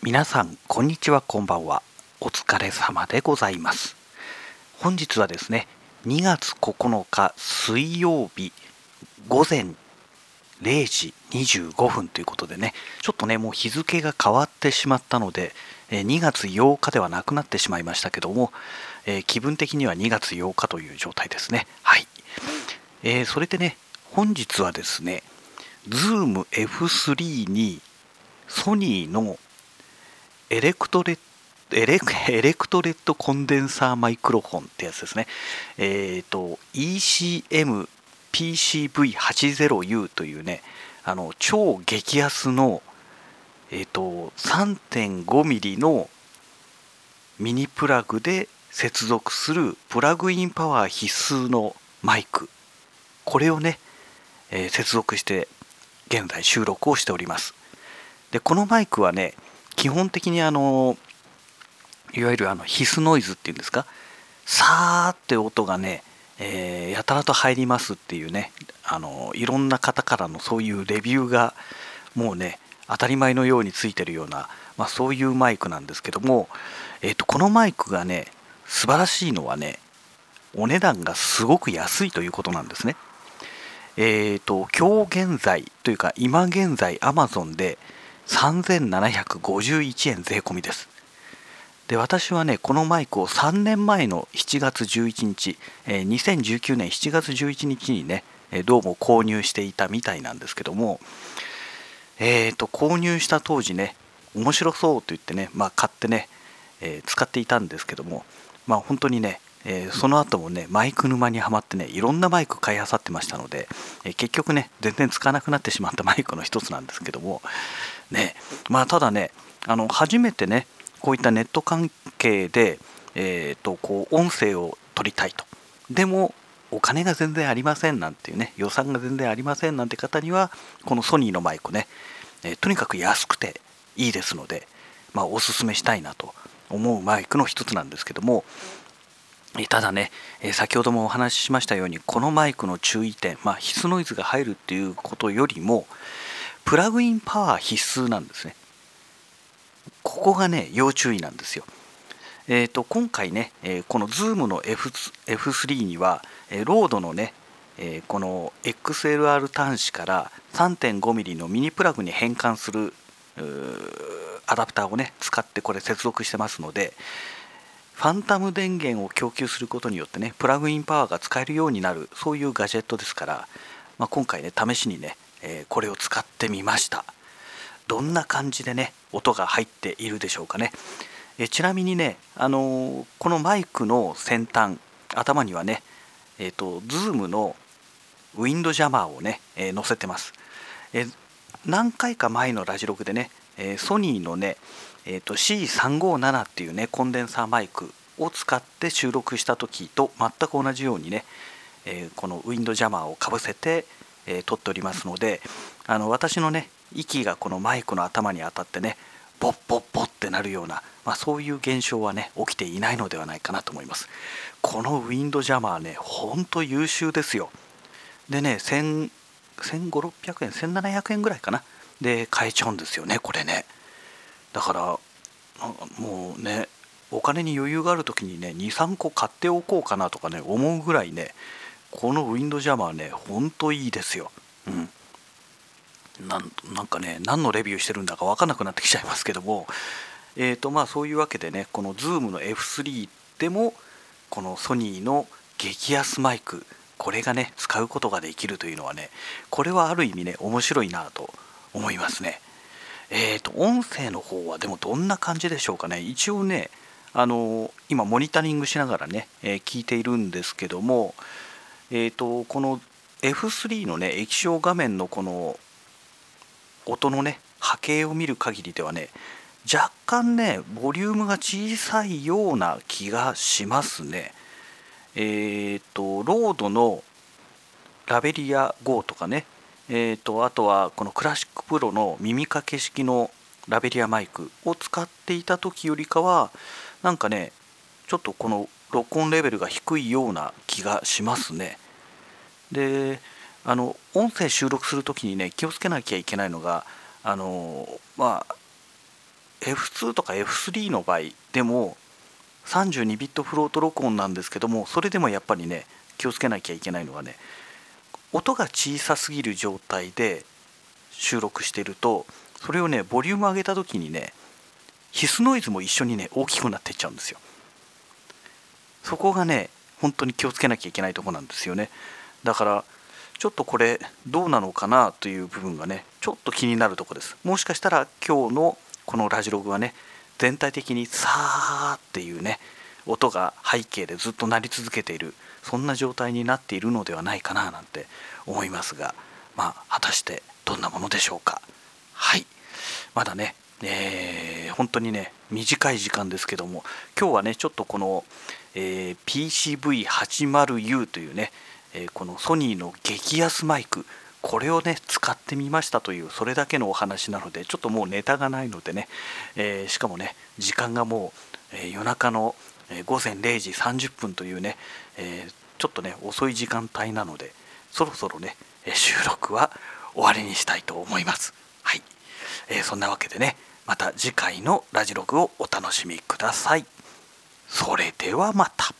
皆さんこんにちはこんばんは。お疲れ様でございます。本日はですね2月9日水曜日午前0時25分ということでねちょっとねもう日付が変わってしまったので2月8日ではなくなってしまいましたけども、えー、気分的には2月8日という状態ですね。はい、えー、それでね本日はですね Zoom F3 にソニーのエレクトレエレ エレクトレットコンデンサーマイクロフォンってやつですね。えっ、ー、と ECM-PCV80U というねあの超激安のえっ、ー、と 3.5mm のミニプラグで接続するプラグインパワー必須のマイクこれをね、えー、接続して現在収録をしておりますでこのマイクはね基本的にあのいわゆるあのヒスノイズっていうんですか？さーって音がね、えー、やたらと入りますっていうねあのいろんな方からのそういうレビューがもうね当たり前のようについてるような、まあ、そういうマイクなんですけども、えーと、このマイクがね素晴らしいのはねお値段がすごく安いということなんですね。えーと、今日現在というか今現在 Amazon で3751円税込みです。で私はねこのマイクを3年前の7月11日、えー、2019年7月11日にねどうも購入していたみたいなんですけどもえっ、ー、と購入した当時ね面白そうと言ってねまあ買ってね、えー、使っていたんですけどもまあ本当にねえー、その後もねマイク沼にはまってねいろんなマイク買いあさってましたので、えー、結局ね全然使わなくなってしまった マイクの一つなんですけどもねまあただねあの初めてねこういったネット関係で、えーと、こう音声を取りたいと。でもお金が全然ありませんなんていうね予算が全然ありませんなんて方にはこのソニーのマイクね、えー、とにかく安くていいですので、まあ、おすすめしたいなと思うマイクの一つなんですけどもただね、先ほどもお話ししましたようにこのマイクの注意点、まあ、必須ノイズが入るっていうことよりもプラグインパワー必須なんですね。ここがね要注意なんですよ。えーと、今回ね、この Zoom の F F3 には、ロードのね、この XLR 端子から 3.5mm のミニプラグに変換するアダプターをね使ってこれ接続してますのでファンタム電源を供給することによってねプラグインパワーが使えるようになるそういうガジェットですから、まあ、今回ね試しにね、えー、これを使ってみました。どんな感じでね音が入っているでしょうかね。えちなみにね、あのー、このマイクの先端頭にはねえっ、ー、と Zoom のウィンドジャマーをね、え、載せてます、え何回か前のラジログでね、えソニーのねえーと、C357 っていうねコンデンサーマイクを使って収録した時と全く同じようにね、えー、このウィンドジャマーをかぶせて、えー、撮っておりますのであの私のね息がこのマイクの頭に当たってねボッボッボってなるような、まあ、そういう現象はね起きていないのではないかなと思います。このウィンドジャマーねほんと優秀ですよ。でね1 5 0 600円1700円ぐらいかな。で買えちゃうんですよねこれね。だからもうねお金に余裕がある時にね23個買っておこうかなとかね思うぐらいねこのウィンドジャマーねほんといいですよ。うん。なんかね何のレビューしてるんだか分かんなくなってきちゃいますけども。えーとまあそういうわけでねこの Zoom の F3 でもこのソニーの激安マイクこれがね使うことができるというのはねこれはある意味ね面白いなと思いますね。えっ、ー、と音声の方はでもどんな感じでしょうかね一応ねあの今モニタリングしながらね、えー、聞いているんですけどもえっ、ー、とこの F3 のね液晶画面のこの音のね波形を見る限りではね若干ねボリュームが小さいような気がしますねえっ、とロードのラベリア GO とかねえーと、あとはこの CLASSIC PRO の耳掛け式のラベリアマイクを使っていた時よりかはなんかねちょっとこの録音レベルが低いような気がしますね。であの音声収録する時にね気をつけなきゃいけないのがあのまあ F2 とか F3 の場合でも32ビットフロート録音なんですけどもそれでもやっぱりね気をつけなきゃいけないのはね音が小さすぎる状態で収録してるとそれをねボリューム上げた時にねヒスノイズも一緒にね大きくなっていっちゃうんですよ。そこがね本当に気をつけなきゃいけないとこなんですよね。だからちょっとこれどうなのかなという部分がねちょっと気になるとこです。もしかしたら今日のこのラジログはね全体的にさーっていうね音が背景でずっと鳴り続けているそんな状態になっているのではないかななんて思いますがまあ果たしてどんなものでしょうか。はい。まだねえー、本当にね短い時間ですけども今日はねちょっとこの、えー、PCV80U というね、えー、このソニーの激安マイクこれをね使ってみましたというそれだけのお話なのでちょっともうネタがないのでね、えー、しかもね時間がもう、え夜中の、え午前0時30分というね、えちょっとね遅い時間帯なのでそろそろね収録は終わりにしたいと思います。はい、えー、そんなわけでねまた次回のラジログをお楽しみください。それではまた。